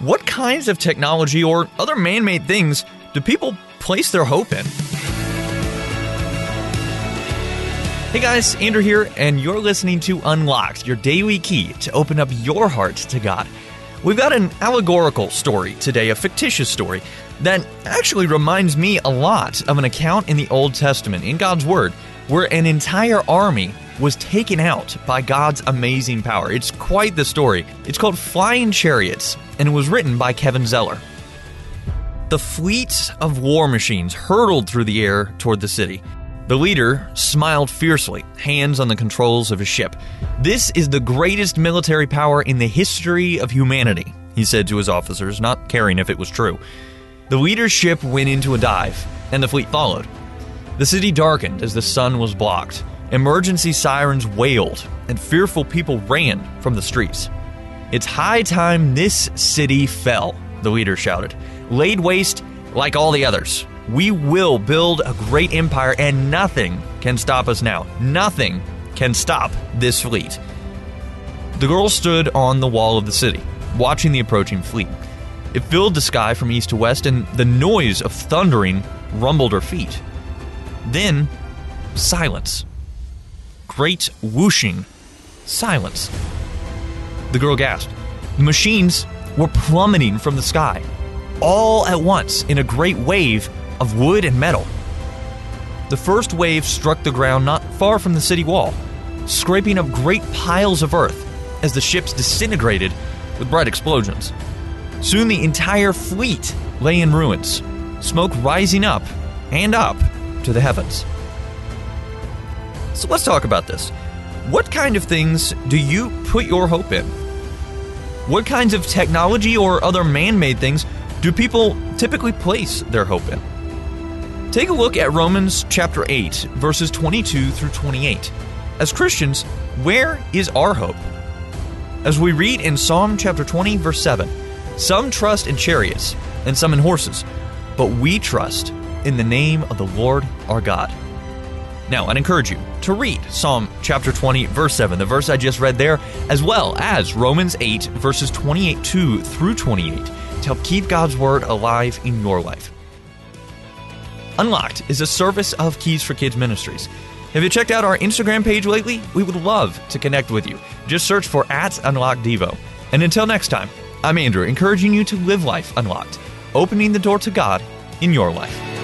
What kinds of technology or other man made things do people place their hope in? Hey guys, Andrew here, and you're listening to Unlocked, your daily key to open up your heart to God. We've got an allegorical story today, a fictitious story, that actually reminds me a lot of an account in the Old Testament, in God's Word, where an entire army was taken out by God's amazing power. It's quite the story. It's called Flying Chariots, and it was written by Kevin Zeller. The fleets of war machines hurtled through the air toward the city. The leader smiled fiercely, hands on the controls of his ship. This is the greatest military power in the history of humanity, he said to his officers, not caring if it was true. The leader's ship went into a dive, and the fleet followed. The city darkened as the sun was blocked. Emergency sirens wailed, and fearful people ran from the streets. It's high time this city fell, the leader shouted. Laid waste like all the others. We will build a great empire, and nothing can stop us now. Nothing can stop this fleet. The girl stood on the wall of the city, watching the approaching fleet. It filled the sky from east to west, and the noise of thundering rumbled her feet. Then, silence. Great whooshing silence. The girl gasped. The machines were plummeting from the sky, all at once in a great wave of wood and metal. The first wave struck the ground not far from the city wall, scraping up great piles of earth as the ships disintegrated with bright explosions. Soon the entire fleet lay in ruins, smoke rising up and up to the heavens. So let's talk about this. What kind of things do you put your hope in? What kinds of technology or other man made things do people typically place their hope in? Take a look at Romans chapter 8, verses 22 through 28. As Christians, where is our hope? As we read in Psalm chapter 20, verse 7, some trust in chariots and some in horses, but we trust in the name of the Lord our God. Now, I'd encourage you to read Psalm chapter 20, verse 7, the verse I just read there, as well as Romans 8, verses 28 2 through 28, to help keep God's word alive in your life. Unlocked is a service of Keys for Kids Ministries. Have you checked out our Instagram page lately? We would love to connect with you. Just search for at Unlocked Devo. And until next time, I'm Andrew, encouraging you to live life unlocked, opening the door to God in your life.